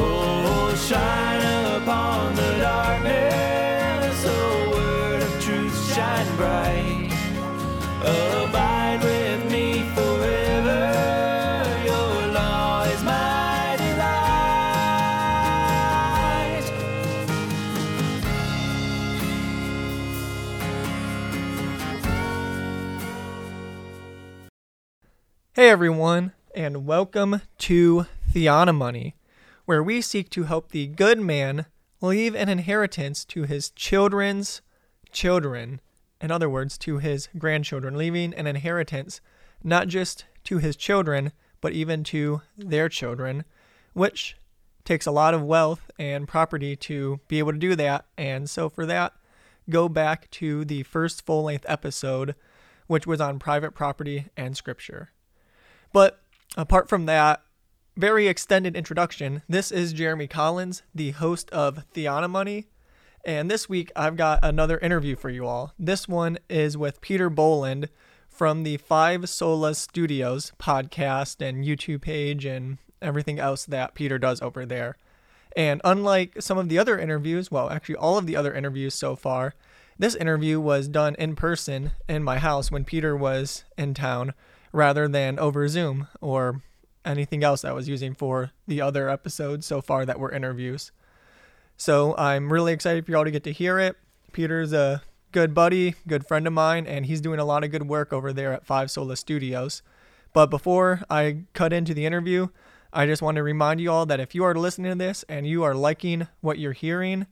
Oh, shine upon the darkness. Word of truth, shine bright. Abide with me forever. Your law is my. Hey everyone, and welcome to Theonomony, where we seek to help the good man leave an inheritance to his children's children. In other words, to his grandchildren, leaving an inheritance not just to his children, but even to their children, which takes a lot of wealth and property to be able to do that. And so, for that, go back to the first full length episode, which was on private property and scripture. But apart from that, very extended introduction, this is Jeremy Collins, the host of Theonomony. And this week I've got another interview for you all. This one is with Peter Boland from the Five Solas Studios podcast and YouTube page and everything else that Peter does over there. And unlike some of the other interviews, well, actually all of the other interviews so far, this interview was done in person in my house when Peter was in town rather than over Zoom or anything else I was using for the other episodes so far that were interviews. So I'm really excited for y'all to get to hear it. Peter's a good buddy, good friend of mine, and he's doing a lot of good work over there at Five Sola Studios. But before I cut into the interview, I just want to remind you all that if you are listening to this and you are liking what you're hearing,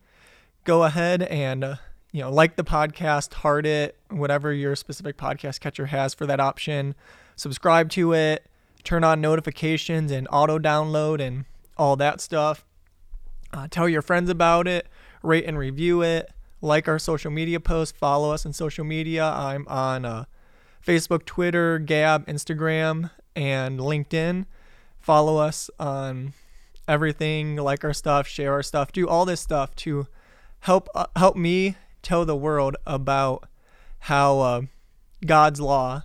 go ahead and uh, you know like the podcast, heart it, whatever your specific podcast catcher has for that option. Subscribe to it, turn on notifications and auto download and all that stuff. Uh, tell your friends about it, rate and review it, like our social media posts, follow us on social media. I'm on uh, Facebook, Twitter, Gab, Instagram, and LinkedIn. Follow us on everything, like our stuff, share our stuff, do all this stuff to help uh, help me tell the world about how uh, God's law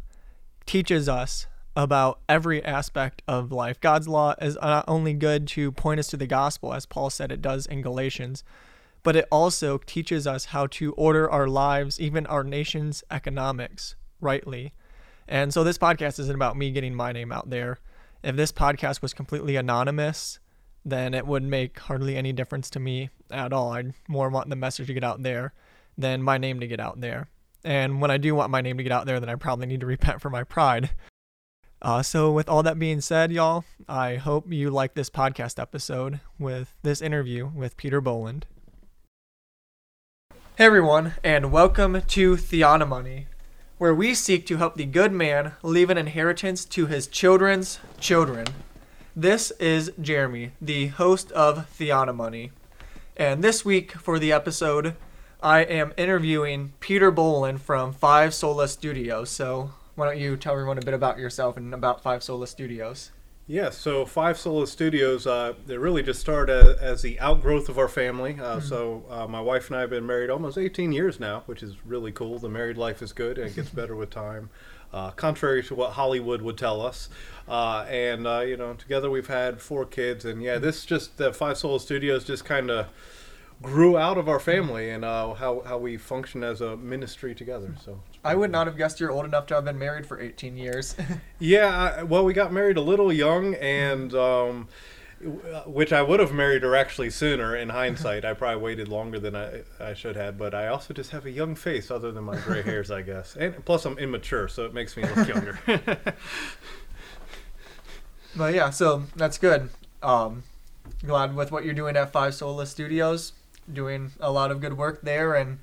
teaches us about every aspect of life. God's law is not only good to point us to the gospel, as Paul said it does in Galatians, but it also teaches us how to order our lives, even our nation's economics, rightly. And so this podcast isn't about me getting my name out there. If this podcast was completely anonymous, then it would make hardly any difference to me at all. I'd more want the message to get out there than my name to get out there. And when I do want my name to get out there, then I probably need to repent for my pride. Uh, so, with all that being said, y'all, I hope you like this podcast episode with this interview with Peter Boland. Hey, everyone, and welcome to Theonomony, where we seek to help the good man leave an inheritance to his children's children. This is Jeremy, the host of Theonomony. And this week, for the episode, I am interviewing Peter Boland from Five Sola Studios. So, why don't you tell everyone a bit about yourself and about Five Sola Studios? Yeah, so Five Sola Studios, uh, they really just started as, as the outgrowth of our family. Uh, So uh, my wife and I have been married almost 18 years now, which is really cool. The married life is good and it gets better with time, uh, contrary to what Hollywood would tell us. Uh, and, uh, you know, together we've had four kids. And yeah, this just, the Five Sola Studios just kind of grew out of our family and uh, how, how we function as a ministry together. So I would not have guessed you're old enough to have been married for 18 years. Yeah, I, well, we got married a little young, and um, which I would have married her actually sooner. In hindsight, I probably waited longer than I, I should have. But I also just have a young face, other than my gray hairs, I guess. And plus, I'm immature, so it makes me look younger. but yeah, so that's good. Um, glad with what you're doing at Five Sola Studios, doing a lot of good work there, and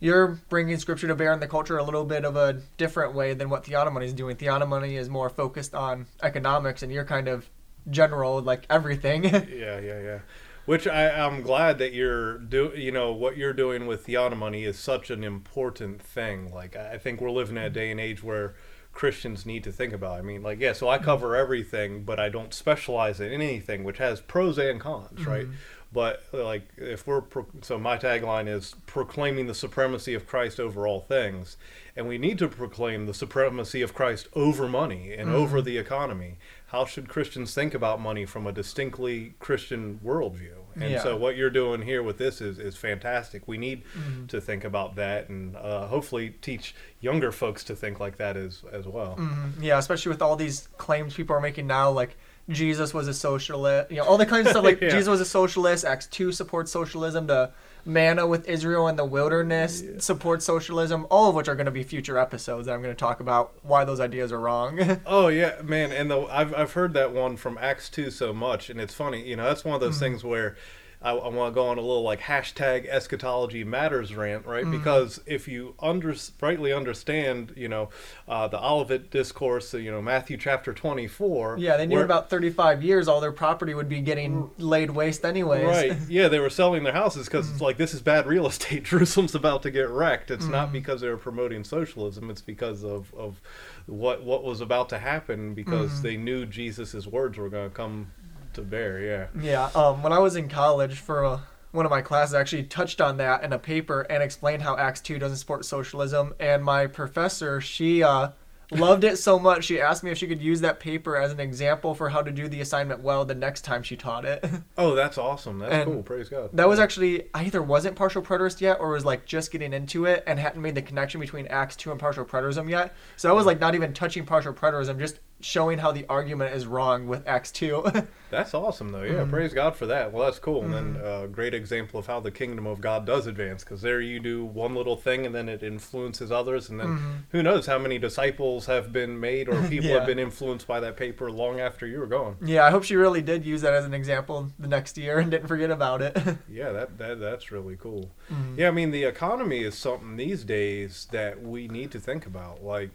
you're bringing scripture to bear in the culture a little bit of a different way than what Theonomony is doing. Theonomony is more focused on economics, and you're kind of general, like everything. yeah, yeah, yeah. Which I, I'm glad that you're do. You know what you're doing with theonomony is such an important thing. Like I I think we're living in a day and age where Christians need to think about. I mean, like, yeah, so I cover everything, but I don't specialize in anything, which has pros and cons, right? Mm-hmm. But like, if we're pro- so my tagline is proclaiming the supremacy of Christ over all things, and we need to proclaim the supremacy of Christ over money and over the economy. How should Christians think about money from a distinctly Christian worldview? And Yeah. so, what you're doing here with this is is fantastic. We need Mm-hmm. to think about that, and uh, hopefully teach younger folks to think like that as as well. Mhm. Yeah, especially with all these claims people are making now, like Jesus was a socialist. You know, all the kinds of stuff like Yeah. Jesus was a socialist. Acts two supports socialism. The manna with Israel in the wilderness supports socialism. All of which are going to be future episodes that I'm going to talk about why those ideas are wrong. Oh yeah, man, and the, I've I've heard that one from Acts two so much, and it's funny. You know, that's one of those mm. things where I, I want to go on a little like hashtag eschatology matters rant, right? Mm-hmm. Because if you under, rightly understand, you know, uh, the Olivet discourse, you know, Matthew chapter twenty four. yeah, they knew in about 35 years all their property would be getting laid waste anyways. Right. Yeah, they were selling their houses because it's mm. like this is bad real estate. Jerusalem's about to get wrecked. It's not mm-hmm. because they were promoting socialism. It's because of, of what what was about to happen because mm-hmm. they knew Jesus' words were going to come to bear. Yeah. Yeah, um, when I was in college for uh, one of my classes, I actually touched on that in a paper and explained how Acts 2 doesn't support socialism. And my professor, she uh, loved it so much, she asked me if she could use that paper as an example for how to do the assignment well the next time she taught it. Oh, that's awesome. That's And cool. Praise God. that was actually, I either wasn't partial preterist yet or was like just getting into it and hadn't made the connection between Acts 2 and partial preterism yet. So I was like not even touching partial preterism, just showing how the argument is wrong with Acts 2. That's awesome, though. Yeah, praise God for that. Well, that's cool. And then a uh, great example of how the kingdom of God does advance, because there you do one little thing, and then it influences others, and then who knows how many disciples have been made or people Yeah. have been influenced by that paper long after you were gone. Yeah, I hope she really did use that as an example the next year and didn't forget about it. Yeah, that, that that's really cool. Mm-hmm. Yeah, I mean the economy is something these days that we need to think about. Like,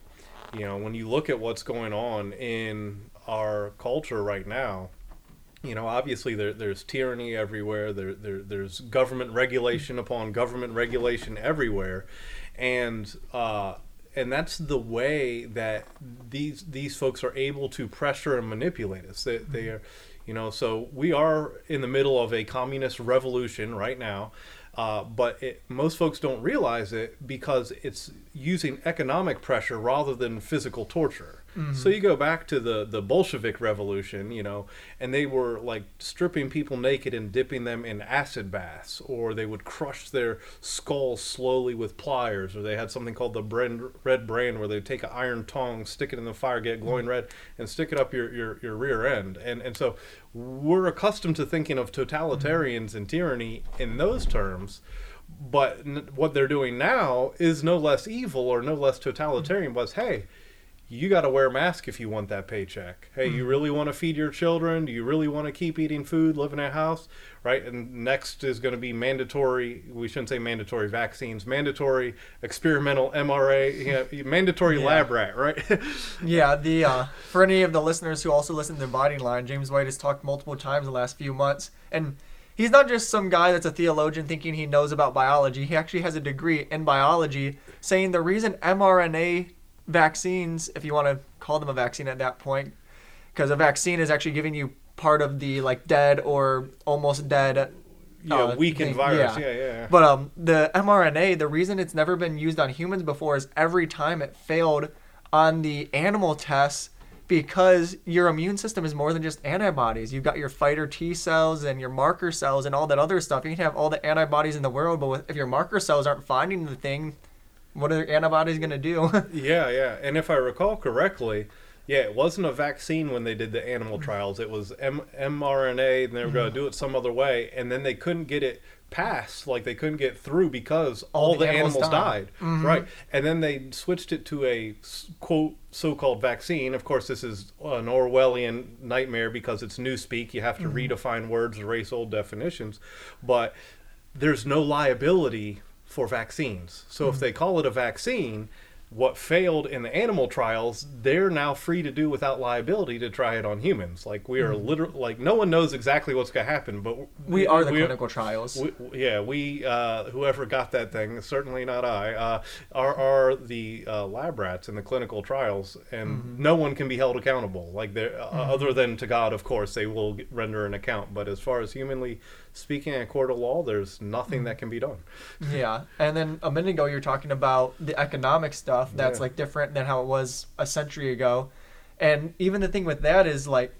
you know, when you look at what's going on in our culture right now, you know, obviously there, there's tyranny everywhere. There, there there's government regulation upon government regulation everywhere, and uh, and that's the way that these these folks are able to pressure and manipulate us. They, they are, you know, so we are in the middle of a communist revolution right now. Uh, but it, most folks don't realize it because it's using economic pressure rather than physical torture. Mm-hmm. So you go back to the, the Bolshevik Revolution, you know, and they were like stripping people naked and dipping them in acid baths, or they would crush their skulls slowly with pliers, or they had something called the brand, red brand, where they'd take an iron tongue, stick it in the fire, get glowing mm-hmm. red, and stick it up your, your, your rear end. And, and so we're accustomed to thinking of totalitarians mm-hmm. and tyranny in those terms but n- what they're doing now is no less evil or no less totalitarian. Was hey you got to wear a mask if you want that paycheck. Hey you really want to feed your children? Do you really want to keep eating food live in a house? Right? And next is going to be mandatory we shouldn't say mandatory vaccines mandatory experimental mRNA you know, mandatory Yeah. lab rat right? Yeah, the uh, for any of the listeners who also listen to the Dividing Line, James White has talked multiple times in the last few months, and he's not just some guy that's a theologian thinking he knows about biology. He actually has a degree in biology, saying the reason mRNA vaccines, if you want to call them a vaccine at that point, because a vaccine is actually giving you part of the like dead or almost dead. yeah uh, weakened virus yeah yeah, yeah. But um, the mRNA, the reason it's never been used on humans before is every time it failed on the animal tests because your immune system is more than just antibodies. You've got your fighter T cells and your marker cells and all that other stuff. You can have all the antibodies in the world, but with, if your marker cells aren't finding the thing, what are antibodies going to do? Yeah, yeah. And if I recall correctly, yeah, it wasn't a vaccine when they did the animal trials. It was M- mRNA, and they were going to mm-hmm. do it some other way, and then they couldn't get it passed, like they couldn't get through because all, the the, animals animals, died. died. Mm-hmm. Right. And then they switched it to a quote so-called vaccine. Of course, this is an Orwellian nightmare because it's newspeak. You have to mm-hmm. redefine words, erase old definitions, but there's no liability for vaccines. So if mm-hmm. they call it a vaccine, what failed in the animal trials, they're now free to do without liability to try it on humans. Like we are literally like no one knows exactly what's going to happen, but We are the clinical trials. we, yeah, we uh, whoever got that thing, certainly not I, uh, are are the uh, lab rats in the clinical trials, and no one can be held accountable. Like there, uh, other than to God, of course, they will render an account. But as far as humanly speaking, in a court of law, there's nothing that can be done. Yeah, and then a minute ago you're talking about the economic stuff that's Yeah. like different than how it was a century ago, and even the thing with that is like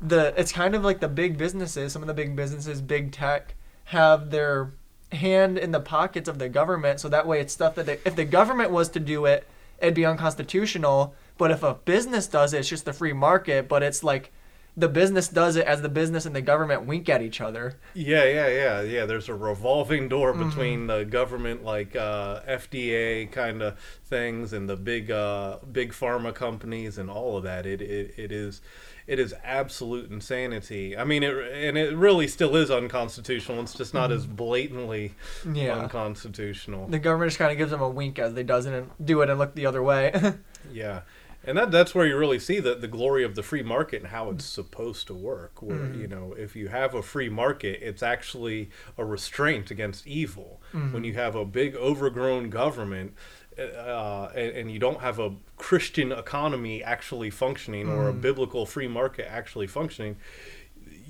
the it's kind of like the big businesses, some of the big businesses, big tech, have their hand in the pockets of the government, so that way it's stuff that they, if the government was to do it, it'd be unconstitutional. But if a business does it, it's just the free market. But it's like the business does it as the business and the government wink at each other. Yeah, yeah, yeah, yeah. There's a revolving door between the government, like uh, FDA kind of things, and the big, uh, big pharma companies, and all of that. It, it, it is, it is absolute insanity. I mean, it, and it really still is unconstitutional. It's just not as blatantly Yeah. unconstitutional. The government just kind of gives them a wink as they doesn't do it and look the other way. Yeah. And that that's where you really see the, the glory of the free market and how it's supposed to work. Where, Mm-hmm. you know, if you have a free market, it's actually a restraint against evil. Mm-hmm. When you have a big overgrown government uh, and, and you don't have a Christian economy actually functioning or a Mm. biblical free market actually functioning,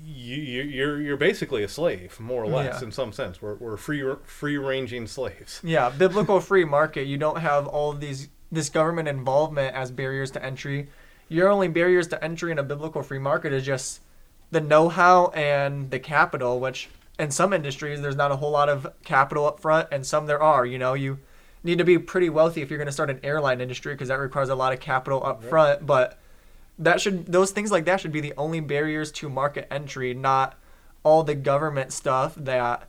you, you- you're you're basically a slave, more or less, Yeah. in some sense. We're, we're free free ranging slaves. yeah, biblical free market. You don't have all of these this government involvement as barriers to entry. Your only barriers to entry in a biblical free market is just the know-how and the capital, which in some industries there's not a whole lot of capital up front, and some there are. You know, you need to be pretty wealthy if you're going to start an airline industry because that requires a lot of capital up front. But that should those things like that should be the only barriers to market entry, not all the government stuff that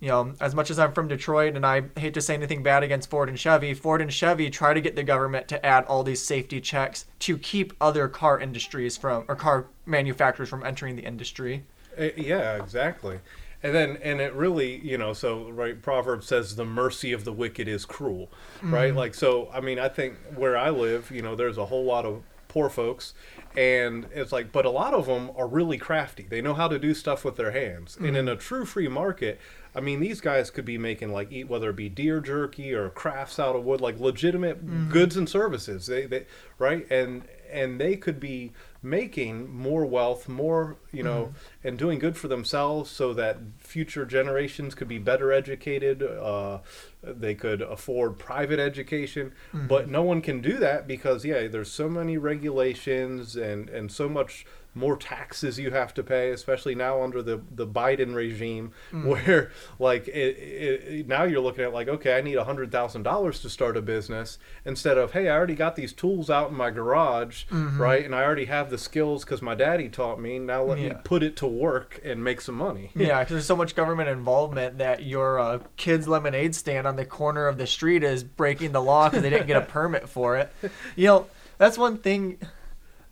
you know, as much as I'm from Detroit and I hate to say anything bad against Ford and Chevy, Ford and Chevy try to get the government to add all these safety checks to keep other car industries from or car manufacturers from entering the industry. Uh, yeah, exactly. And then, and it really, you know, so right, Proverbs says the mercy of the wicked is cruel, right? Like, so, I mean, I think where I live, you know, there's a whole lot of poor folks, and it's like, but a lot of them are really crafty. They know how to do stuff with their hands. And in mm-hmm. a true free market, I mean, these guys could be making like eat whether it be deer jerky or crafts out of wood, like legitimate mm-hmm. goods and services. They, they, right, and and they could be making more wealth, more you know, and doing good for themselves, so that future generations could be better educated. Uh, they could afford private education, but no one can do that because yeah, there's so many regulations and and so much more taxes you have to pay, especially now under the the Biden regime, where like it, it, now you're looking at like okay, I need a hundred thousand dollars to start a business instead of hey, I already got these tools out in my garage, right, and I already have the skills because my daddy taught me. Now let me put it to work and make some money. Yeah, because there's so much government involvement that your uh, kid's lemonade stand on the corner of the street is breaking the law because they didn't get a permit for it. You know, that's one thing.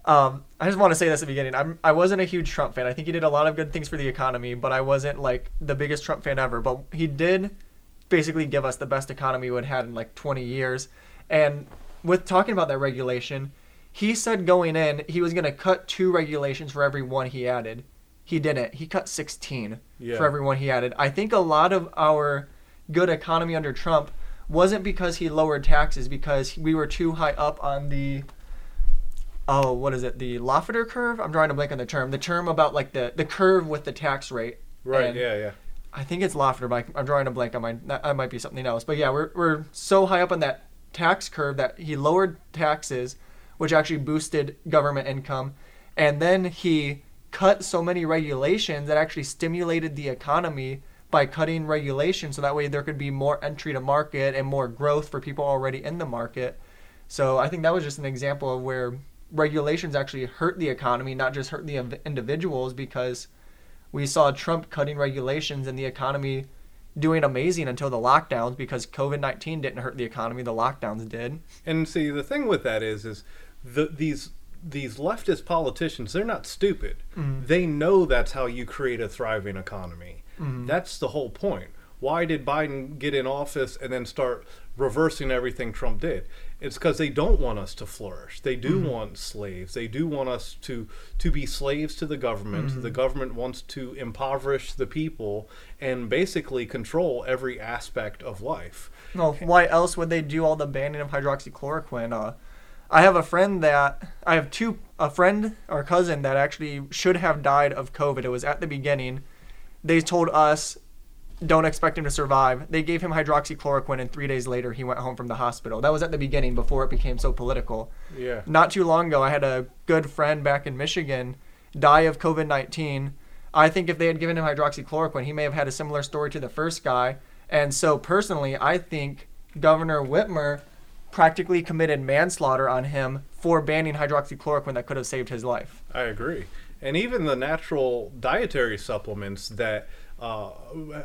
Um, I just want to say this at the beginning. I'm I wasn't a huge Trump fan. I think he did a lot of good things for the economy, but I wasn't like the biggest Trump fan ever. But he did basically give us the best economy we had in like 20 years. And with talking about that regulation, he said going in he was going to cut two regulations for every one he added. He didn't. He cut 16 Yeah. for everyone he added. I think a lot of our good economy under Trump wasn't because he lowered taxes because we were too high up on the oh what is it? The Laffer curve? I'm drawing a blank on the term. The term about like the the curve with the tax rate. Right? And yeah, yeah. I think it's Laffer but I'm drawing a blank on my that, that might be something else. But yeah we're we're so high up on that tax curve that he lowered taxes which actually boosted government income. And then he cut so many regulations that actually stimulated the economy by cutting regulations. So that way there could be more entry to market and more growth for people already in the market. So I think that was just an example of where regulations actually hurt the economy, not just hurt the individuals because we saw Trump cutting regulations and the economy doing amazing until the lockdowns because COVID-19 didn't hurt the economy, the lockdowns did. And see, the thing with that is, is the, these these leftist politicians, they're not stupid. Mm-hmm. They know that's how you create a thriving economy. Mm-hmm. That's the whole point. why did Biden get in office and then start reversing everything Trump did? It's because they don't want us to flourish. They do want slaves. They do want us to to be slaves to the government. The government wants to impoverish the people and basically control every aspect of life. No, why else would they do all the banning of hydroxychloroquine? Uh, I have a friend that I have two a friend or cousin that actually should have died of COVID. It was at the beginning. They told us don't expect him to survive. They gave him hydroxychloroquine and 3 days later he went home from the hospital. That was at the beginning before it became so political. Yeah. Not too long ago I had a good friend back in Michigan die of COVID-19. I think if they had given him hydroxychloroquine, he may have had a similar story to the first guy. And so personally, I think Governor Whitmer practically committed manslaughter on him for banning hydroxychloroquine that could have saved his life. I agree. And even the natural dietary supplements that uh,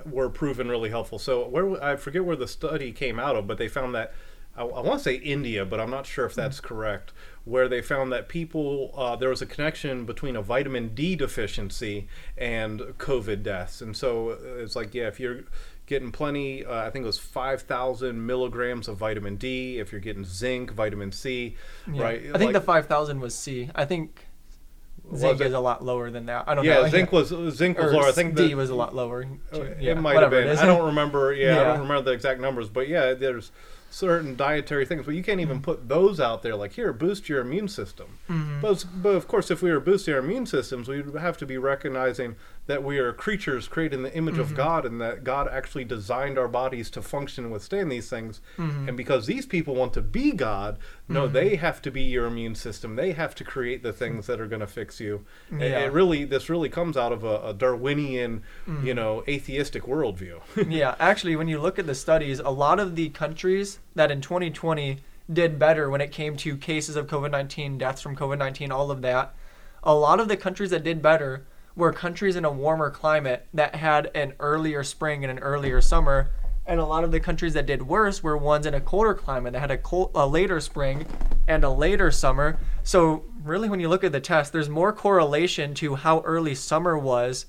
were proven really helpful. So where I forget where the study came out of, but they found that I, I want to say India, but I'm not sure if that's correct. Where they found that people uh, there was a connection between a vitamin D deficiency and COVID deaths, and so uh, it's like yeah, if you're getting plenty, uh, I think it was five thousand milligrams of vitamin D. If you're getting zinc, vitamin C, Yeah. right? I think Like- the 5000 was C. I think zinc is a lot lower than that. I don't yeah, know. zinc was zinc was or lower. I think D the- was a lot lower. Uh, too. it might have been. I don't remember. Yeah, I don't remember the exact numbers, but yeah, there's certain dietary things, but you can't even put those out there. Like here, boost your immune system. Mm-hmm. But, but of course, if we were boosting our immune systems, we would have to be recognizing that we are creatures created in the image Mm-hmm. of God, and that God actually designed our bodies to function and withstand these things. Mm-hmm. And because these people want to be God, no, they have to be your immune system. They have to create the things that are going to fix you. And It really, this really comes out of a, a Darwinian, Mm-hmm. you know, atheistic worldview. yeah, actually, when you look at the studies, a lot of the countries that in 2020 did better when it came to cases of COVID 19, deaths from COVID 19, all of that, a lot of the countries that did better were countries in a warmer climate that had an earlier spring and an earlier summer. And a lot of the countries that did worse were ones in a colder climate that had a, cold, a later spring and a later summer. So, really, when you look at the test, there's more correlation to how early summer was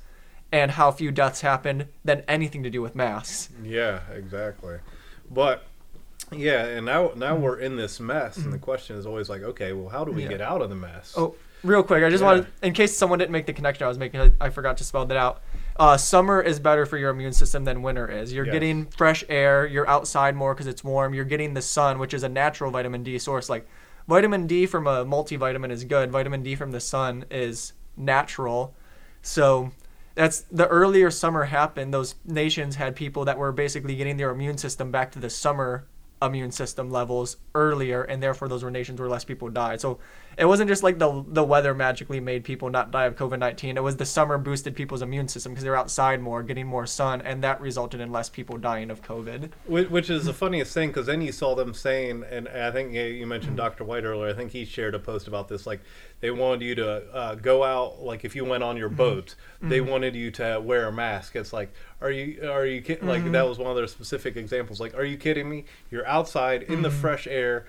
and how few deaths happened than anything to do with masks. Yeah, exactly. But yeah, and now now we're in this mess, and the question is always like, okay, well, how do we Mm-hmm. Yeah. get out of the mess? Oh, real quick, I just Yeah. wanted, in case someone didn't make the connection I was making, I, I forgot to spell that out. Uh, summer is better for your immune system than winter is. You're Yes. getting fresh air, you're outside more because it's warm, you're getting the sun, which is a natural vitamin D source. Like, vitamin D from a multivitamin is good, vitamin D from the sun is natural. So, that's the earlier summer happened, those nations had people that were basically getting their immune system back to the summer immune system levels earlier, and therefore those were nations where less people died. So it wasn't just like the the weather magically made people not die of COVID nineteen. It was the summer boosted people's immune system because they're outside more, getting more sun, and that resulted in less people dying of COVID. Which, which is the funniest thing because then you saw them saying, and I think you mentioned Dr. White earlier. I think he shared a post about this. Like they wanted you to uh, go out, like if you went on your mm-hmm. boat, they mm-hmm. wanted you to wear a mask. It's like, are you are you kidding? Like mm-hmm. that was one of their specific examples. Like, are you kidding me? You're outside in the fresh air,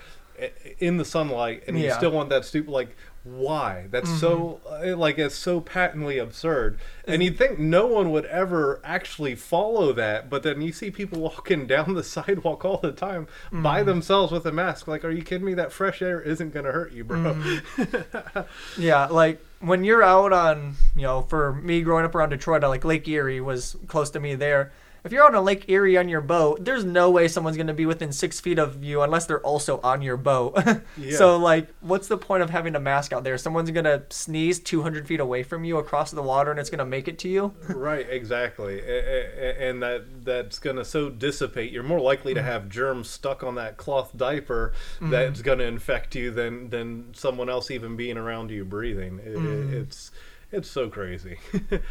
in the sunlight, and you Yeah. still want that stupid like. Why? That's so mm-hmm. uh, like it's so patently absurd. And you'd think no one would ever actually follow that, but then you see people walking down the sidewalk all the time by mm-hmm. themselves with a mask. Like, are you kidding me? That fresh air isn't gonna hurt you, bro. Mm-hmm. Yeah, like when you're out on, you know, for me growing up around Detroit, I like Lake Erie was close to me there. If you're on a Lake Erie on your boat, there's no way someone's going to be within six feet of you unless they're also on your boat. Yeah. So, like, what's the point of having a mask out there? Someone's going to sneeze 200 feet away from you across the water and it's going to make it to you? right, exactly. And that that's gonna so dissipate. You're more likely to mm-hmm. have germs stuck on that cloth diaper mm-hmm. that's gonna infect you than than someone else even being around you breathing. It, it- mm-hmm. it's it's so crazy.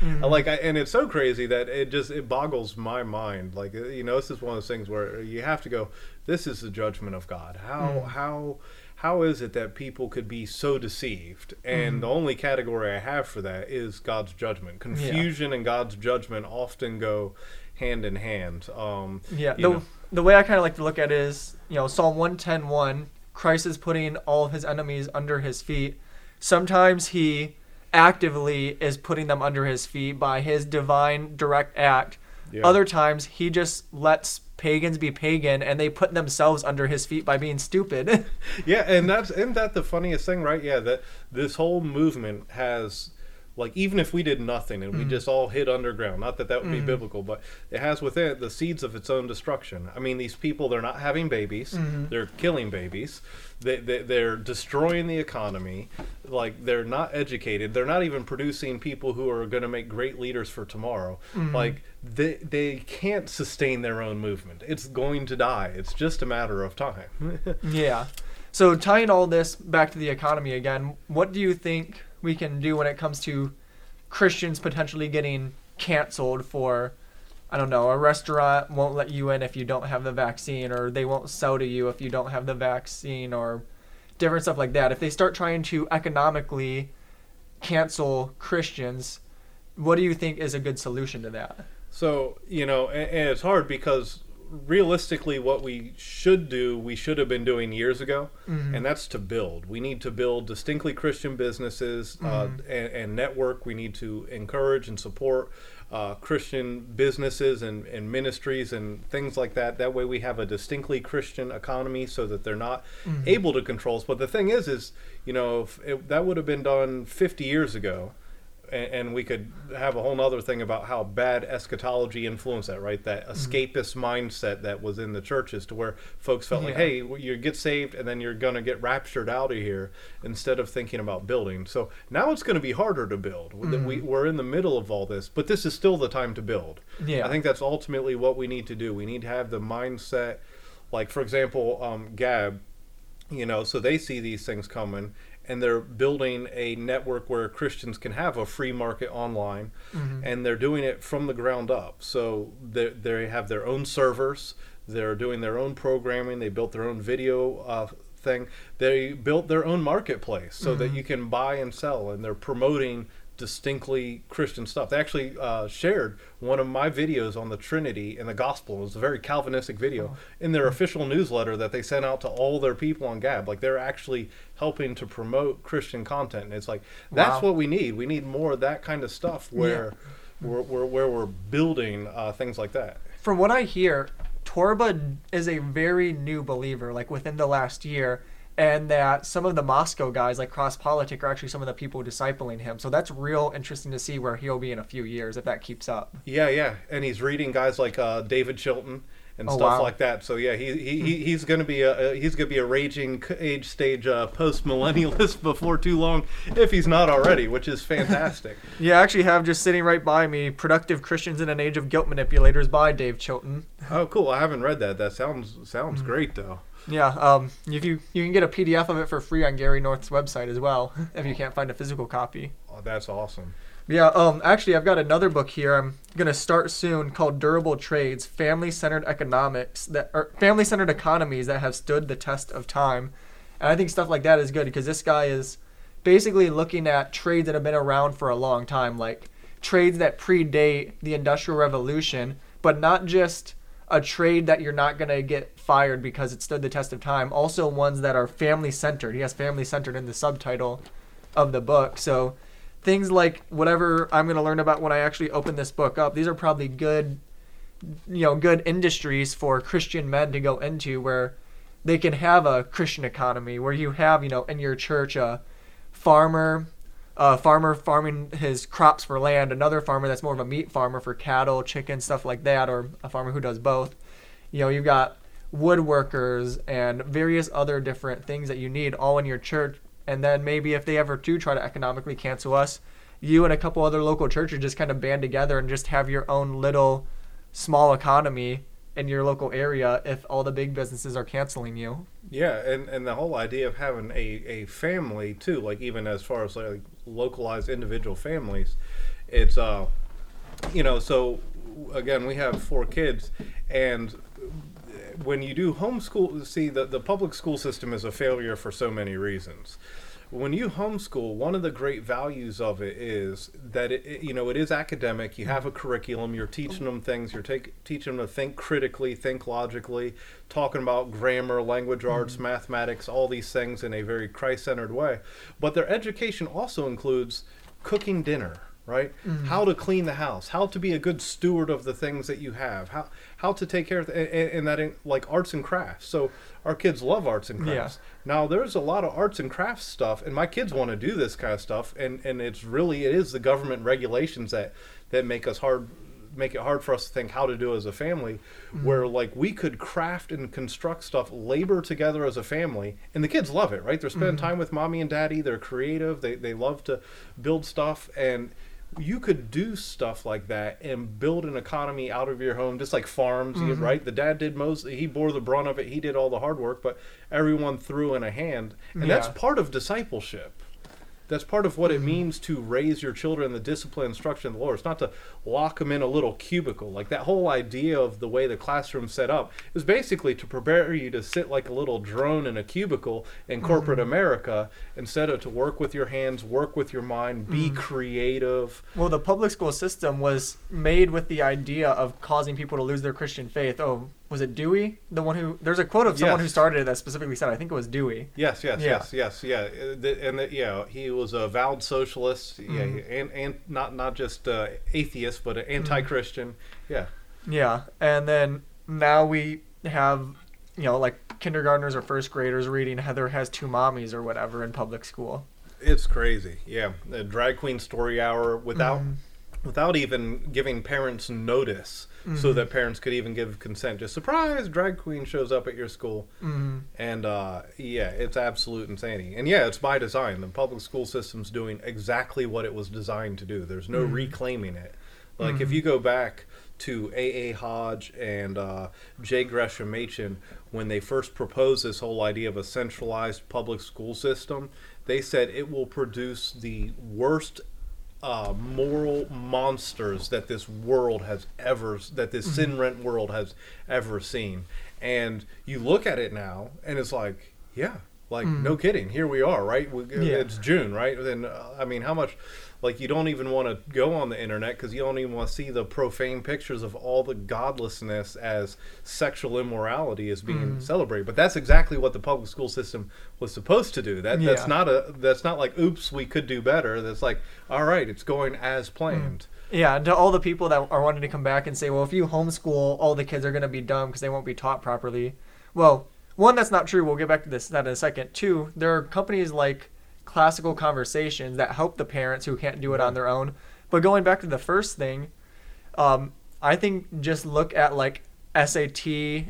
I like, I, and it's so crazy that it just it boggles my mind. Like, uh, you know, this is one of those things where you have to go. This is the judgment of God. How how how is it that people could be so deceived? And the only category I have for that is God's judgment. Confusion and God's judgment often go hand in hand. Um, Yeah, the, know. the way I kind of like to look at it is, you know, Psalm 110.1, Christ is putting all of his enemies under his feet. Sometimes he actively is putting them under his feet by his divine direct act. Yeah. Other times he just lets pagans be pagan and they put themselves under his feet by being stupid. Yeah, and that's isn't that the funniest thing, right? Yeah, that this whole movement has like even if we did nothing and we mm. just all hid underground, not that that would be mm. biblical, but it has within it the seeds of its own destruction. I mean, these people they're not having babies, mm-hmm. they're killing babies, they, they they're destroying the economy, like they're not educated, they're not even producing people who are going to make great leaders for tomorrow. Mm-hmm. Like they they can't sustain their own movement. It's going to die. It's just a matter of time. yeah. So tying all this back to the economy again, what do you think we can do when it comes to Christians potentially getting canceled for I don't know, a restaurant won't let you in if you don't have the vaccine or they won't sell to you if you don't have the vaccine or different stuff like that. If they start trying to economically cancel Christians, what do you think is a good solution to that? So you know, and, it's hard because realistically, what we should do, we should have been doing years ago, and that's to build. We need to build distinctly Christian businesses uh, and, and network. We need to encourage and support uh, Christian businesses and, and ministries and things like that. That way, we have a distinctly Christian economy, so that they're not able to control us. But the thing is, is you know, if it, that would have been done 50 years ago and, we could have a whole other thing about how bad eschatology influenced that, right? That escapist mindset that was in the churches to where folks felt like, hey, you get saved and then you're going to get raptured out of here instead of thinking about building. So now it's going to be harder to build. We, we're in the middle of all this, but this is still the time to build. Yeah. I think that's ultimately what we need to do. We need to have the mindset, like, for example, um, Gab, you know so they see these things coming and they're building a network where christians can have a free market online and they're doing it from the ground up so they they have their own servers they're doing their own programming they built their own video uh, thing they built their own marketplace so that you can buy and sell and they're promoting distinctly Christian stuff. They actually uh, shared one of my videos on the Trinity and the Gospel. It was a very Calvinistic video in their official newsletter that they sent out to all their people on Gab. Like they're actually helping to promote Christian content. And it's like that's Wow. what we need. We need more of that kind of stuff where we're, we're where we're building uh, things like that. from what I hear, Torba is a very new believer, like within the last year, and that some of the Moscow guys, like Cross Politic, are actually some of the people discipling him. So that's real interesting to see where he'll be in a few years if that keeps up. Yeah, yeah, and he's reading guys like uh, David Chilton and Oh, stuff wow. like that. So yeah, he, he, he he's gonna be a, he's gonna be a raging age stage uh, post millennialist before too long, if he's not already, which is fantastic. Yeah, I actually have just sitting right by me "Productive Christians in an Age of Guilt Manipulators" by Dave Chilton. oh, cool! I haven't read that. That sounds sounds Mm. great though. Yeah, um, if you you can get a PDF of it for free on Gary North's website as well, if you can't find a physical copy. Oh, that's awesome. Yeah, um, actually, I've got another book here. I'm gonna start soon called "Durable Trades: Family-Centered Economics that or Family-Centered Economies that have stood the test of time." And I think stuff like that is good because this guy is basically looking at trades that have been around for a long time, like trades that predate the Industrial Revolution, but not just a trade that you're not gonna get fired because it stood the test of time. Also, ones that are family-centered. He has family-centered in the subtitle of the book, so things like whatever I'm going to learn about when I actually open this book up. These are probably good, you know, good industries for Christian men to go into where they can have a Christian economy where you have, you know, in your church a farmer, a farmer farming his crops for land, another farmer that's more of a meat farmer for cattle, chicken, stuff like that, or a farmer who does both. You know, you've got woodworkers and various other different things that you need all in your church. And then maybe if they ever do try to economically cancel us, you and a couple other local churches just kind of band together and just have your own little small economy in your local area if all the big businesses are canceling you. Yeah, and, and the whole idea of having a, a family too, like even as far as like localized individual families, it's uh, you know, so again we have four kids, and when you do homeschool, see the the public school system is a failure for so many reasons. When you homeschool, one of the great values of it is that it, it- you know it is academic. You have a curriculum. You're teaching them things. You're take, teaching them to think critically, think logically, talking about grammar, language arts, mm-hmm. mathematics, all these things in a very Christ-centered way. But their education also includes cooking dinner right? Mm-hmm. How to clean the house, how to be a good steward of the things that you have, how how to take care of, th- and, and that in, like arts and crafts. So our kids love arts and Yeah. crafts. Now there's a lot of arts and crafts stuff, and my kids want to do this kind of stuff, and and it's really it is the government regulations that that make us hard make it hard for us to think how to do as a family mm-hmm. where like we could craft and construct stuff labor together as a family and the kids love it right they're spending mm-hmm. time with mommy and daddy they're creative they, they love to build stuff and you could do stuff like that and build an economy out of your home just like farms you- mm-hmm. right? The dad did most he bore the brunt of it he did all the hard work but everyone threw in a hand. And that's part of discipleship that's part of what it means to raise your children in the discipline and instruction of the Lord. It's not to lock them in a little cubicle. Like that whole idea of the way the classroom set up is basically to prepare you to sit like a little drone in a cubicle in mm-hmm. corporate America instead of to work with your hands, work with your mind, be mm-hmm. creative. Well, the public school system was made with the idea of causing people to lose their Christian faith. Oh, was it Dewey? The one who there's a quote of someone who started it that specifically said, I think it was Dewey. Yes, yes, Yeah. yes, yes, yeah. And the, yeah, he was a vowed socialist, yeah, Mm-hmm. and and not not just uh, atheist, but an anti-Christian. Yeah. Yeah, and then now we have, you know, like kindergartners or first graders reading Heather has two mommies or whatever in public school. It's crazy. Yeah, the drag queen story hour without without even giving parents notice, so that parents could even give consent. Just surprise, drag queen shows up at your school, Mm-hmm. and uh, yeah, it's absolute insanity. And yeah, it's by design. The public school system's doing exactly what it was designed to do. There's no reclaiming it. Like if you go back to A. A. Hodge and uh, J. Gresham Machen when they first proposed this whole idea of a centralized public school system. They said it will produce the worst uh, moral monsters that this world has ever, that this sin rent world has ever seen. And you look at it now, and it's like, yeah, like no kidding, here we are, right? We, Yeah. It's June, right? Then uh, I mean, how much? Like you don't even want to go on the internet because you don't even want to see the profane pictures of all the godlessness as sexual immorality is being mm. celebrated. But that's exactly what the public school system was supposed to do. That Yeah. that's not a that's not like oops we could do better. That's like all right, it's going as mm. planned. Yeah, and to all the people that are wanting to come back and say, well, if you homeschool, all the kids are going to be dumb because they won't be taught properly. Well, one, that's not true. We'll get back to this that in a second. Two, there are companies like Classical Conversations that help the parents who can't do it on their own. But going back to the first thing, um, I think just look at like SAT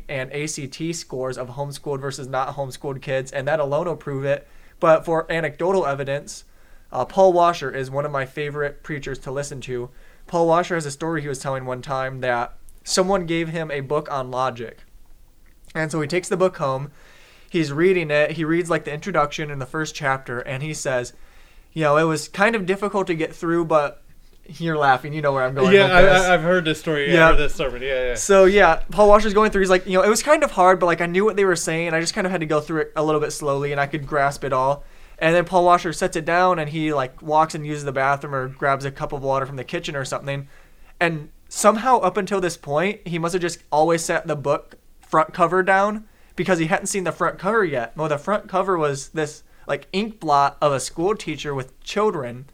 and ACT scores of homeschooled versus not homeschooled kids, and that alone will prove it. But for anecdotal evidence, uh, Paul Washer is one of my favorite preachers to listen to. Paul Washer has a story he was telling one time that someone gave him a book on logic. And so he takes the book home, he's reading it, he reads like the introduction in the first chapter, and he says, You know, it was kind of difficult to get through, but you're laughing, you know where I'm going. yeah, I, I've heard this story. Yeah, Yeah. I heard this sermon. Yeah, yeah. So yeah, Paul Washer's going through. He's like, you know, it was kind of hard, but like I knew what they were saying. I just kind of had to go through it a little bit slowly, and I could grasp it all. And then Paul Washer sets it down, and he like walks and uses the bathroom or grabs a cup of water from the kitchen or something. And somehow, up until this point, he must have just always set the book front cover down because he hadn't seen the front cover yet. Well, the front cover was this like ink blot of a school teacher with children,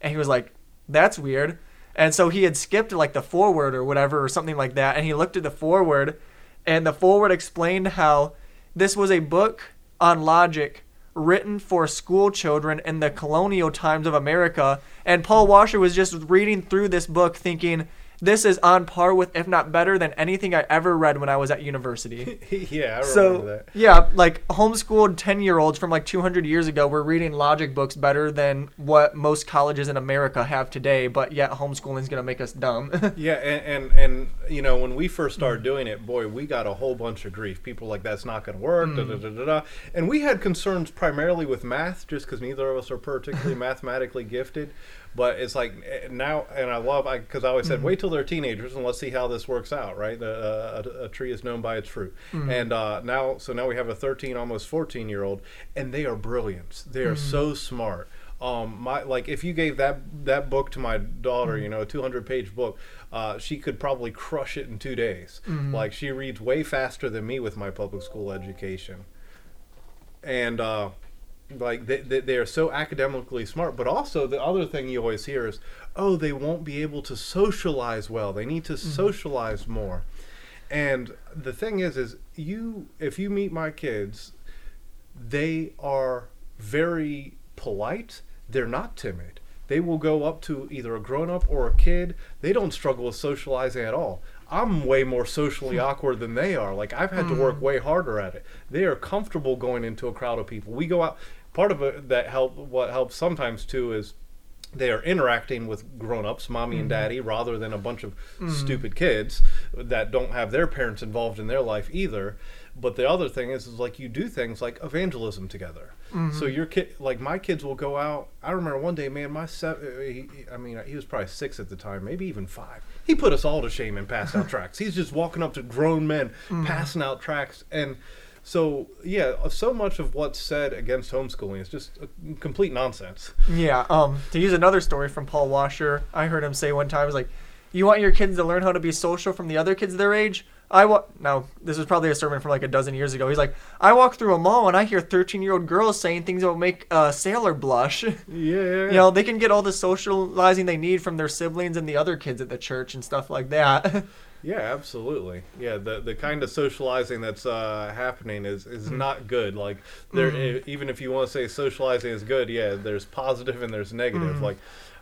and he was like, "That's weird." And so he had skipped like the forward or whatever or something like that, and he looked at the forward, and the forward explained how this was a book on logic written for school children in the colonial times of America. And Paul Washer was just reading through this book thinking, this is on par with, if not better than anything I ever read when I was at university. yeah, I remember so, that. yeah, like homeschooled 10 year olds from like 200 years ago were reading logic books better than what most colleges in America have today, but yet homeschooling is going to make us dumb. Yeah, and, and and you know when we first started doing it, boy, we got a whole bunch of grief. People were like that's not going to work, da, da, mm. da, da, da. and we had concerns primarily with math, just because neither of us are particularly mathematically gifted. But it's like eh, now, and I love because I, always said, wait till they're teenagers and let's see how this works out, right? Uh, a, a tree is known by its fruit, and uh, now, so now we have a 13, almost 14 year old, and they are brilliant. They are so smart. Um my like if you gave that that book to my daughter you know a 200 page book uh she could probably crush it in two days. Like she reads way faster than me with my public school education. And uh like they, they, they are so academically smart but also the other thing you always hear is oh they won't be able to socialize well they need to mm-hmm. socialize more and the thing is is you if you meet my kids they are very polite they're not timid they will go up to either a grown up or a kid they don't struggle with socializing at all I'm way more socially hmm. awkward than they are. Like I've had to work hmm. way harder at it. They are comfortable going into a crowd of people. We go out. Part of it that help what helps sometimes too is they are interacting with grown-ups, mommy and mm-hmm. daddy, rather than a bunch of mm-hmm. stupid kids that don't have their parents involved in their life either. But the other thing is, is like you do things like evangelism together. Mm-hmm. So your kid, like my kids, will go out. I remember one day, man, my seven. Uh, he, I mean, he was probably six at the time, maybe even five. He put us all to shame and passed out tracks. He's just walking up to grown men, passing out tracks, and so yeah, uh, so much of what's said against homeschooling is just a complete nonsense. Yeah. Um. To use another story from Paul Washer, I heard him say one time, "Is like, you want your kids to learn how to be social from the other kids their age." I wa- now this was probably a sermon from like a dozen years ago. He's like, I walk through a mall and I hear 13 year old girls saying things that will make a sailor blush. Yeah, you know, they can get all the socializing they need from their siblings and the other kids at the church and stuff like that. Yeah, absolutely. Yeah, the the kind of socializing that's uh, happening is is not good. Like there, e- even if you want to say socializing is good, yeah, there's positive and there's negative. Like,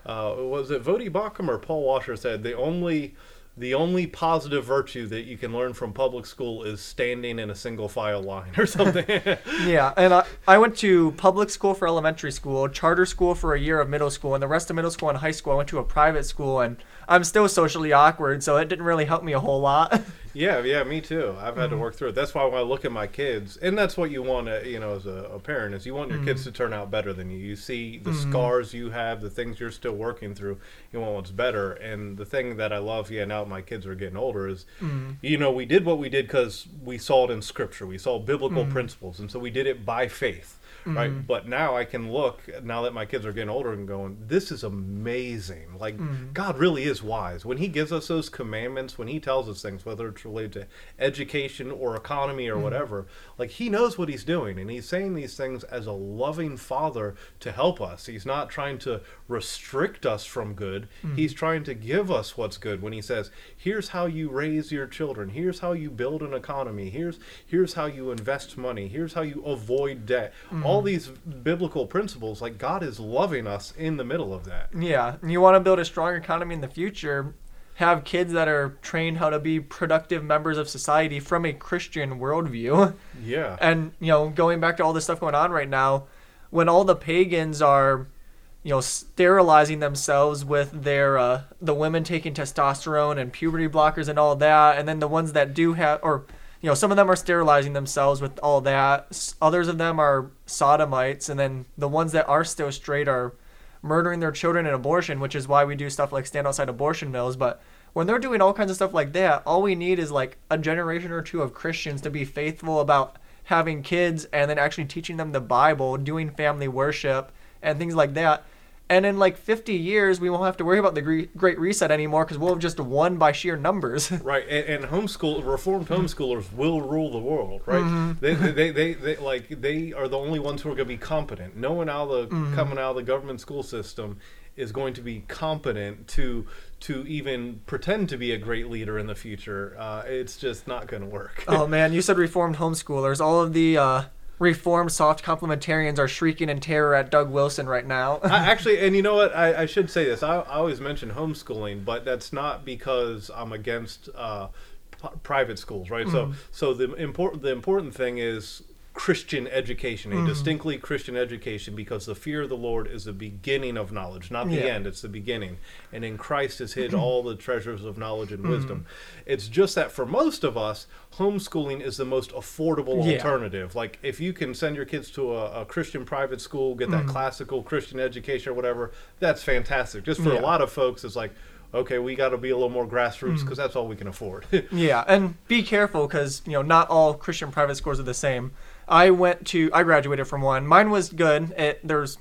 uh, was it Voddie Baucham or Paul Washer said the only the only positive virtue that you can learn from public school is standing in a single file line or something. yeah, and I, I went to public school for elementary school, charter school for a year of middle school, and the rest of middle school and high school I went to a private school, and I'm still socially awkward, so it didn't really help me a whole lot. Yeah, yeah, me too. I've had to mm-hmm. work through it. That's why when I look at my kids, and that's what you want to, you know, as a, a parent, is you want your kids mm-hmm. to turn out better than you. You see the mm-hmm. scars you have, the things you're still working through. You want what's better. And the thing that I love, yeah, now my kids are getting older, is, you know, we did what we did because we saw it in Scripture. We saw biblical principles, and so we did it by faith. Right, mm-hmm. but now I can look now that my kids are getting older and going, this is amazing. Like mm-hmm. God really is wise when He gives us those commandments, when He tells us things, whether it's related to education or economy or mm-hmm. whatever. Like He knows what He's doing, and He's saying these things as a loving Father to help us. He's not trying to restrict us from good. He's trying to give us what's good. When He says, "Here's how you raise your children. Here's how you build an economy. Here's here's how you invest money. Here's how you avoid debt." All these biblical principles, like God is loving us in the middle of that. yeah, and you want to build a strong economy in the future, have kids that are trained how to be productive members of society from a Christian worldview. Yeah. And you know, going back to all this stuff going on right now, when all the pagans are, you know, sterilizing themselves with their uh, the women taking testosterone and puberty blockers and all that, and then the ones that do have, or you know, some of them are sterilizing themselves with all that. Others of them are sodomites, and then the ones that are still straight are murdering their children in abortion, which is why we do stuff like stand outside abortion mills. But when they're doing all kinds of stuff like that, all we need is like a generation or two of Christians to be faithful about having kids and then actually teaching them the Bible, doing family worship, and things like that. And in like 50 years, we won't have to worry about the Great Reset anymore because we'll have just won by sheer numbers. Right, and, and homeschool reformed homeschoolers will rule the world, right? They, they, they, they, like they are the only ones who are going to be competent. No one out of the coming out of the government school system is going to be competent to to even pretend to be a great leader in the future. Uh, it's just not going to work. oh man, you said reformed homeschoolers. All of the uh, reformed soft complementarians are shrieking in terror at Doug Wilson right now. I, actually, and you know what? I, I should say this. I, I always mention homeschooling, but that's not because I'm against uh, p- private schools, right? So, so the important the important thing is Christian education, a mm-hmm. distinctly Christian education, because the fear of the Lord is the beginning of knowledge, not the Yeah. end. It's the beginning, and in Christ is hid all the treasures of knowledge and mm. wisdom. It's just that for most of us, homeschooling is the most affordable Yeah. alternative. Like if you can send your kids to a, a Christian private school, get that mm. classical Christian education or whatever, that's fantastic. Just for Yeah. a lot of folks, it's like, okay, we got to be a little more grassroots mm. because that's all we can afford. Yeah, and be careful because you know not all Christian private schools are the same. I went to I graduated from one. Mine was good. It, there's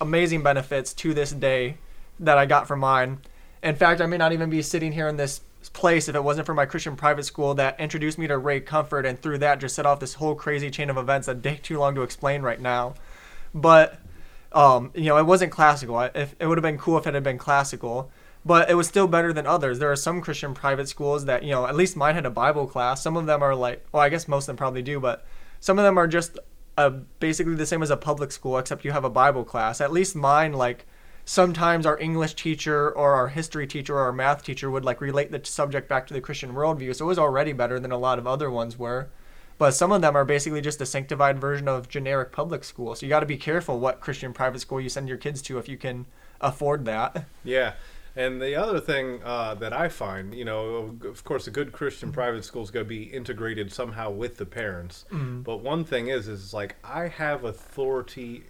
amazing benefits to this day that I got from mine. In fact, I may not even be sitting here in this place if it wasn't for my Christian private school that introduced me to Ray Comfort and through that just set off this whole crazy chain of events that take too long to explain right now. but um, you know, it wasn't classical. If it would have been cool if it had been classical, but it was still better than others. There are some Christian private schools that you know, at least mine had a Bible class. Some of them are like, well, I guess most of them probably do, but some of them are just uh, basically the same as a public school, except you have a Bible class. At least mine, like sometimes our English teacher or our history teacher or our math teacher would like relate the subject back to the Christian worldview. So it was already better than a lot of other ones were. But some of them are basically just a sanctified version of generic public school. So you got to be careful what Christian private school you send your kids to if you can afford that. Yeah. And the other thing uh, that I find, you know, of course, a good Christian private school is going to be integrated somehow with the parents. Mm-hmm. But one thing is, is like I have authority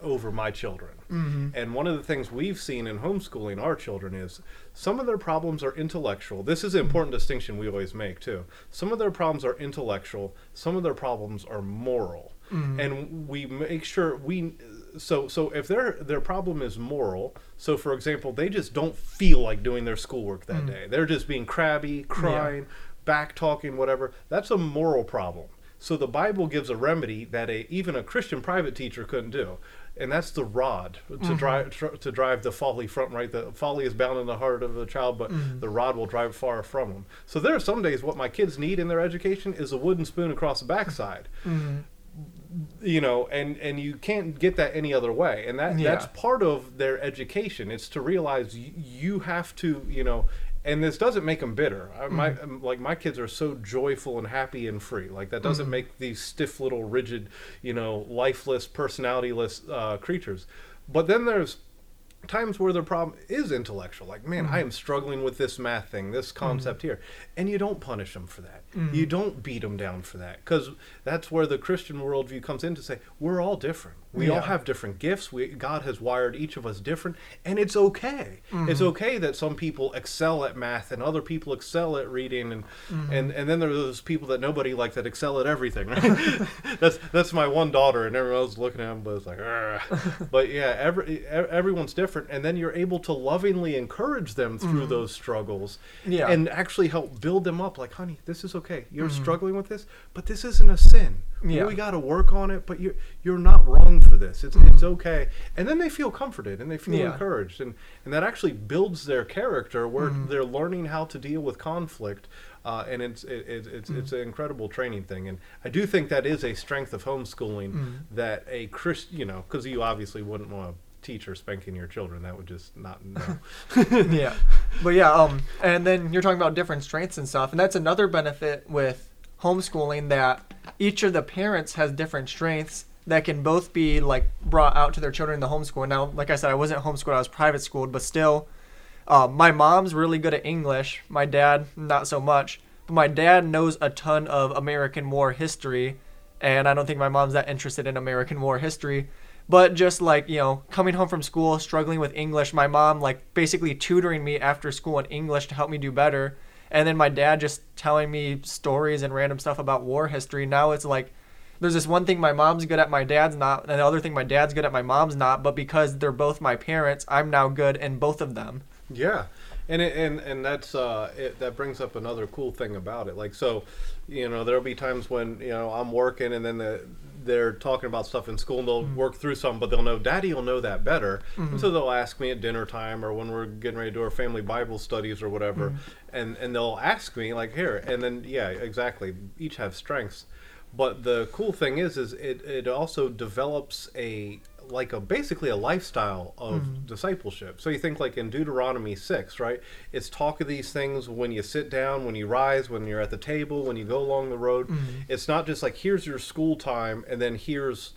over my children. Mm-hmm. And one of the things we've seen in homeschooling our children is some of their problems are intellectual. This is an mm-hmm. important distinction we always make too. Some of their problems are intellectual. Some of their problems are moral. And we make sure we so so if their their problem is moral, so for example, they just don't feel like doing their schoolwork that mm. day. They're just being crabby, crying, back talking, whatever. That's a moral problem. So the Bible gives a remedy that a even a Christian private teacher couldn't do, and that's the rod to mm-hmm. drive tr- to drive the folly from right. The folly is bound in the heart of the child, but mm-hmm. the rod will drive far from them. So there are some days what my kids need in their education is a wooden spoon across the backside mm-hmm. You know and and you can't get that any other way. And that Yeah. that's part of their education. It's to realize you, you have to you know and this doesn't make them bitter. I, my um, like my kids are so joyful and happy and free. Like that doesn't make these stiff little rigid you know lifeless personalityless uh, creatures. But then there's times where the problem is intellectual like man i mm-hmm. am struggling with this math thing this mm-hmm. concept here. And you don't punish them for that. Mm-hmm. You don't beat them down for that. Because that's where the christian worldview comes in to say we're all different we all have different gifts. We, god has wired each of us different and it's okay. It's mm-hmm. okay that some people excel at math and other people excel at reading and mm-hmm. and and then there are those people that nobody like that excel at everything. Right that's that's my one daughter and everyone else looking at him but it's like "Ugh." but yeah every everyone's different and then you're able to lovingly encourage them through mm-hmm. those struggles Yeah. and actually help build them up like honey this is okay. You're struggling with this but this isn't a sin. Yeah. we got to work on it but you're you're not wrong for this. It's it's okay. And then they feel comforted and they feel Yeah. encouraged. And and that actually builds their character where they're learning how to deal with conflict uh, and it's it, it, it's it's an incredible training thing. And I do think that is a strength of homeschooling that a Christ you know because you obviously wouldn't want to a teacher spanking your children. That would just not know yeah. But yeah, um and then you're talking about different strengths and stuff, and that's another benefit with homeschooling that each of the parents has different strengths that can both be like brought out to their children in the homeschool. Now, like I said, I wasn't homeschooled, I was private schooled, but still uh, my mom's really good at English. My dad, not so much. But my dad knows a ton of American War history, and I don't think my mom's that interested in American War history. But just like, you know, coming home from school, struggling with English, my mom, like, basically tutoring me after school in English to help me do better. And then my dad just telling me stories and random stuff about war history. Now it's like, there's this one thing my mom's good at, my dad's not, and the other thing my dad's good at, my mom's not. But because they're both my parents, I'm now good in both of them. Yeah, and it, and and that's uh, it, that brings up another cool thing about it. Like so, you know, there'll be times when you know I'm working, and then the, they're talking about stuff in school, and they'll mm. work through something, but they'll know Daddy will know that better, and mm-hmm. so they'll ask me at dinner time or when we're getting ready to do our family Bible studies or whatever, mm. and and they'll ask me like here, and then yeah, exactly. Each have strengths. But the cool thing is, is it, it also develops a like a basically a lifestyle of hmm. discipleship. So you think like in Deuteronomy six, right? It's talk of these things when you sit down, when you rise, when you're at the table, when you go along the road. Hmm. It's not just like here's your school time and then here's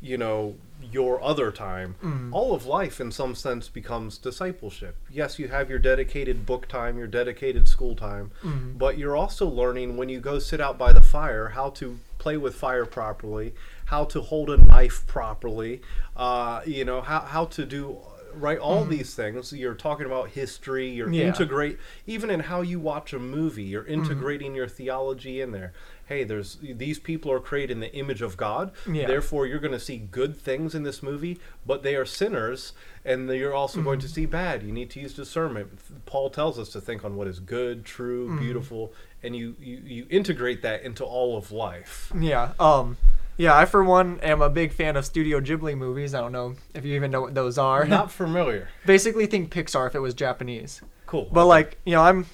you know your other time all of life in some sense becomes discipleship. Yes you have your dedicated book time your dedicated school time but you're also learning when you go sit out by the fire how to play with fire properly how to hold a knife properly uh, you know how, how to do right all these things. You're talking about history you're Yeah. integrate even in how you watch a movie you're Mm-hmm. integrating your theology in there hey there's these people are created in the image of god Yeah. therefore you're going to see good things in this movie but they are sinners and you're also going to Mm-hmm. see bad you need to use discernment paul tells us to think on what is good true Mm-hmm. beautiful and you, you you integrate that into all of life Yeah. Um, Yeah, I for one am a big fan of Studio Ghibli movies. I don't know if you even know what those are. Not familiar. Basically, think Pixar if it was Japanese. Cool. But like, you know, I'm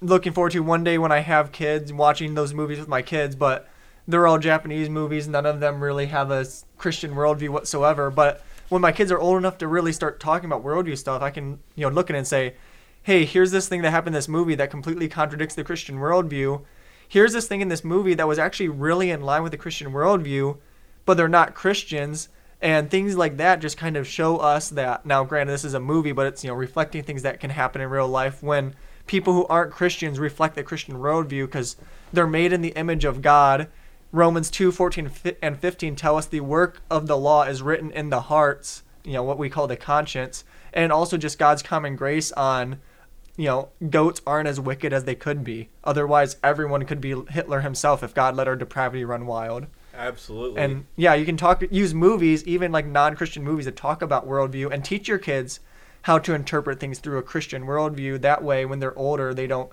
looking forward to one day when I have kids watching those movies with my kids, but they're all Japanese movies. None of them really have a Christian worldview whatsoever. But when my kids are old enough to really start talking about worldview stuff, I can, you know, look at it and say, hey, here's this thing that happened in this movie that completely contradicts the Christian worldview. Here's this thing in this movie that was actually really in line with the Christian worldview, but they're not Christians. And things like that just kind of show us that. Now, granted, this is a movie, but it's you know reflecting things that can happen in real life when people who aren't Christians reflect the Christian worldview because they're made in the image of God. Romans 2, 14 and 15 tell us the work of the law is written in the hearts, you know, what we call the conscience, and also just God's common grace on, you know, goats aren't as wicked as they could be. Otherwise, everyone could be Hitler himself if God let our depravity run wild. Absolutely. And yeah, you can talk, use movies, even like non Christian movies, to talk about worldview and teach your kids how to interpret things through a Christian worldview. That way, when they're older, they don't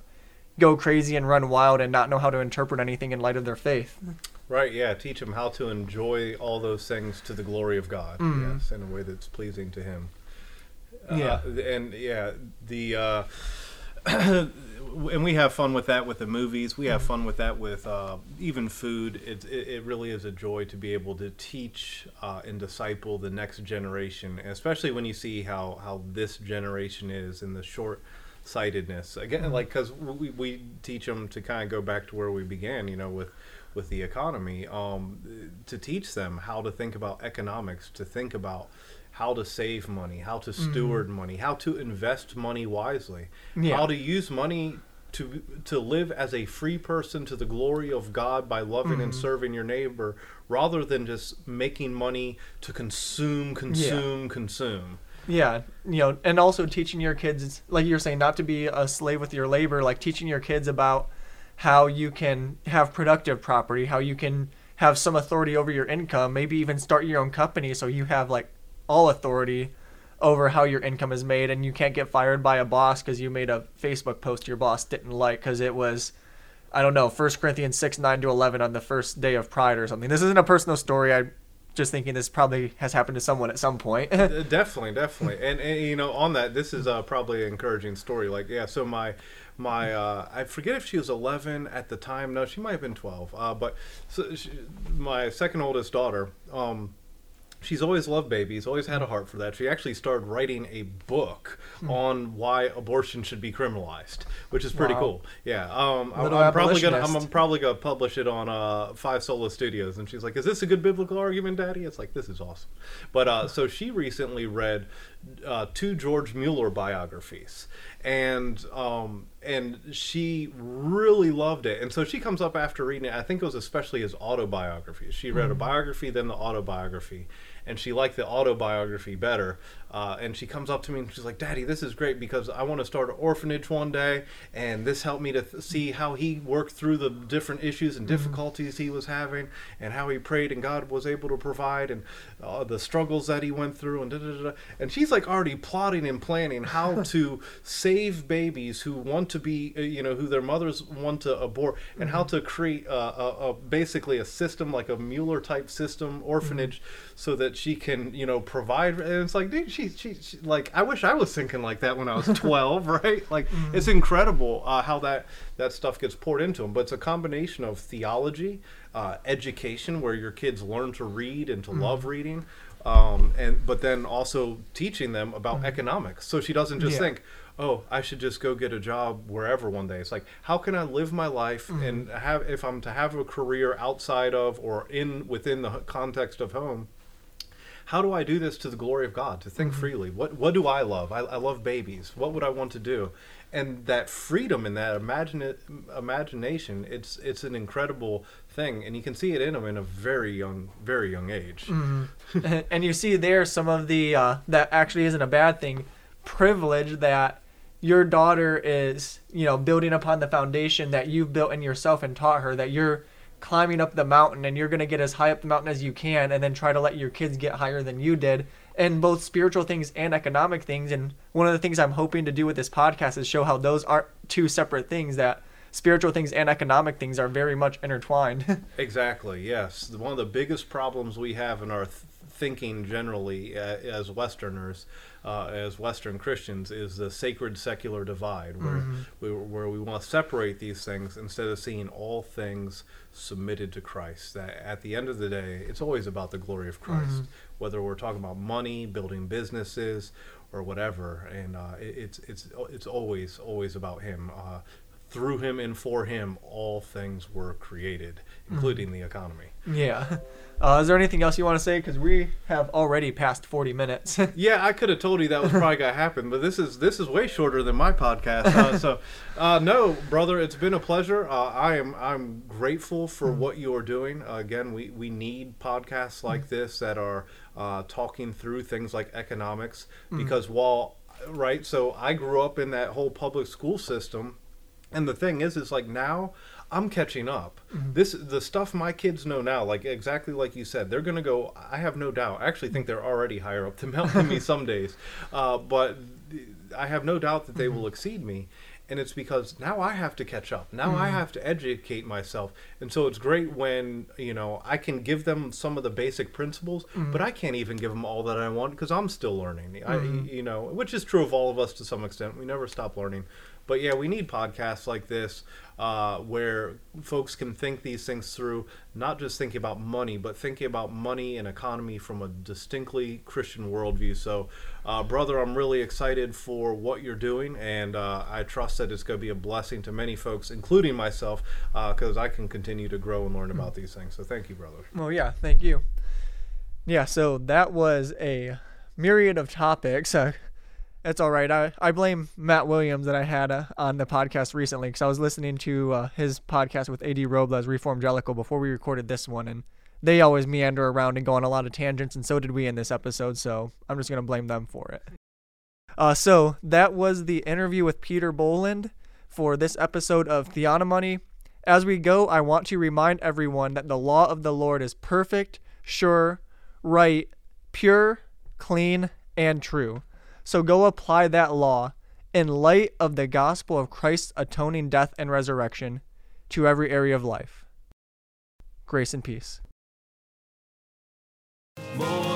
go crazy and run wild and not know how to interpret anything in light of their faith. Right, yeah. Teach them how to enjoy all those things to the glory of God. Mhm. Yes, in a way that's pleasing to Him. Yeah. Uh, and yeah, the uh, and we have fun with that with the movies. We have fun with that with uh, even food. It, it it really is a joy to be able to teach uh, and disciple the next generation, especially when you see how how this generation is in the short sightedness again like because we, we teach them to kind of go back to where we began you know with with the economy um, to teach them how to think about economics to think about how to save money how to mm-hmm. steward money how to invest money wisely. Yeah. how to use money to to live as a free person to the glory of God by loving and mm-hmm. serving your neighbor rather than just making money to consume consume consume. Yeah, you know, and also teaching your kids, like you're saying, not to be a slave with your labor, like teaching your kids about how you can have productive property, how you can have some authority over your income, maybe even start your own company so you have like all authority over how your income is made and you can't get fired by a boss because you made a Facebook post your boss didn't like because it was I don't know, 1 Corinthians 6, 9 to 11 on the first day of Pride or something. This isn't a personal story. I'm just thinking this probably has happened to someone at some point. Uh, definitely definitely and, and you know on that this is uh, probably an encouraging story like yeah so my my uh, i forget if she was 11 at the time no she might have been 12 uh, but so she, my second oldest daughter um, she's always loved babies always had a heart for that she actually started writing a book on why abortion should be criminalized which is pretty Wow. cool yeah um, I, I'm, probably gonna I'm. I'm probably gonna publish it on uh, Five Solo Studios, and she's like, "Is this a good biblical argument, Daddy?" It's like this is awesome. But uh, so she recently read uh, two George Mueller biographies, and um, and she really loved it. And so she comes up after reading it. I think it was especially his autobiography. She read a biography, then the autobiography, and she liked the autobiography better. Uh, and she comes up to me and she's like, "Daddy, this is great because I want to start an orphanage one day, and this helped me to th- see how he worked through the different issues and difficulties he was having, and how he prayed and God was able to provide, and uh, the struggles that he went through, and da da da." And she's like already plotting and planning how to save babies who want to be, uh, you know, who their mothers want to abort, and how to create a, a, a basically a system like a Mueller type system orphanage, so that she can, you know, provide. And it's like, dude, she, she, she like, I wish I was thinking like that when I was 12, right? Like, it's incredible uh, how that that stuff gets poured into them. But it's a combination of theology, uh, education, where your kids learn to read and to love reading. Um, and but then also teaching them about economics, so she doesn't just Yeah. think, oh, I should just go get a job wherever one day. It's like, how can I live my life and have, if I'm to have a career outside of or in within the context of home, how do I do this to the glory of God? To think freely. What what do I love? I, I love babies. What would I want to do? And that freedom and that imagine imagination, it's it's an incredible thing, and you can see it in them in a very young, very young age. and you see there some of the uh, that actually isn't a bad thing privilege that your daughter is you know building upon the foundation that you've built in yourself and taught her that you're climbing up the mountain and you're going to get as high up the mountain as you can and then try to let your kids get higher than you did and both spiritual things and economic things and one of the things i'm hoping to do with this podcast is show how those aren't two separate things that spiritual things and economic things are very much intertwined. Exactly. Yes. One of the biggest problems we have in our th- thinking generally uh, as Westerners, uh, as Western Christians, is the sacred secular divide, where we, where we want to separate these things instead of seeing all things submitted to Christ. That at the end of the day, it's always about the glory of Christ. Whether we're talking about money, building businesses, or whatever, and uh, it, it's it's it's always always about Him. Uh, through him and for him, all things were created, including the economy. yeah. Uh, is there anything else you want to say? Because we have already passed 40 minutes. Yeah, I could have told you that was probably gonna happen, but this is this is way shorter than my podcast. Uh, so, uh, no, brother, it's been a pleasure. Uh, I am I'm grateful for what you are doing. Uh, again, we we need podcasts like this that are uh, talking through things like economics because while right, so I grew up in that whole public school system, and the thing is, is like now. I'm catching up. Mm-hmm. This the stuff my kids know now, like exactly like you said, they're gonna go. I have no doubt. I actually think they're already higher up the mountain than me some days, uh, but I have no doubt that they mm-hmm. will exceed me. And it's because now I have to catch up. Now I mm-hmm. have to educate myself, and so it's great when you know I can give them some of the basic principles, but I can't even give them all that I want because I'm still learning. I, you know, which is true of all of us to some extent. We never stop learning. But yeah, we need podcasts like this uh, where folks can think these things through, not just thinking about money, but thinking about money and economy from a distinctly Christian worldview. So, uh, brother, I'm really excited for what you're doing, and uh, I trust that it's going to be a blessing to many folks, including myself, because I can continue to grow and learn about these things. So, thank you, brother. Well, yeah, thank you. Yeah, so that was a myriad of topics. It's all right. I, I blame Matt Williams that I had uh, on the podcast recently because I was listening to uh, his podcast with AD Robles, Reform Jellicle, before we recorded this one, and they always meander around and go on a lot of tangents, and so did we in this episode, so I'm just going to blame them for it. Uh, so that was the interview with Peter Boland for this episode of Theonomony. As we go, I want to remind everyone that the law of the Lord is perfect, sure, right, pure, clean, and true. So go apply that law in light of the gospel of Christ's atoning death and resurrection to every area of life. Grace and peace. More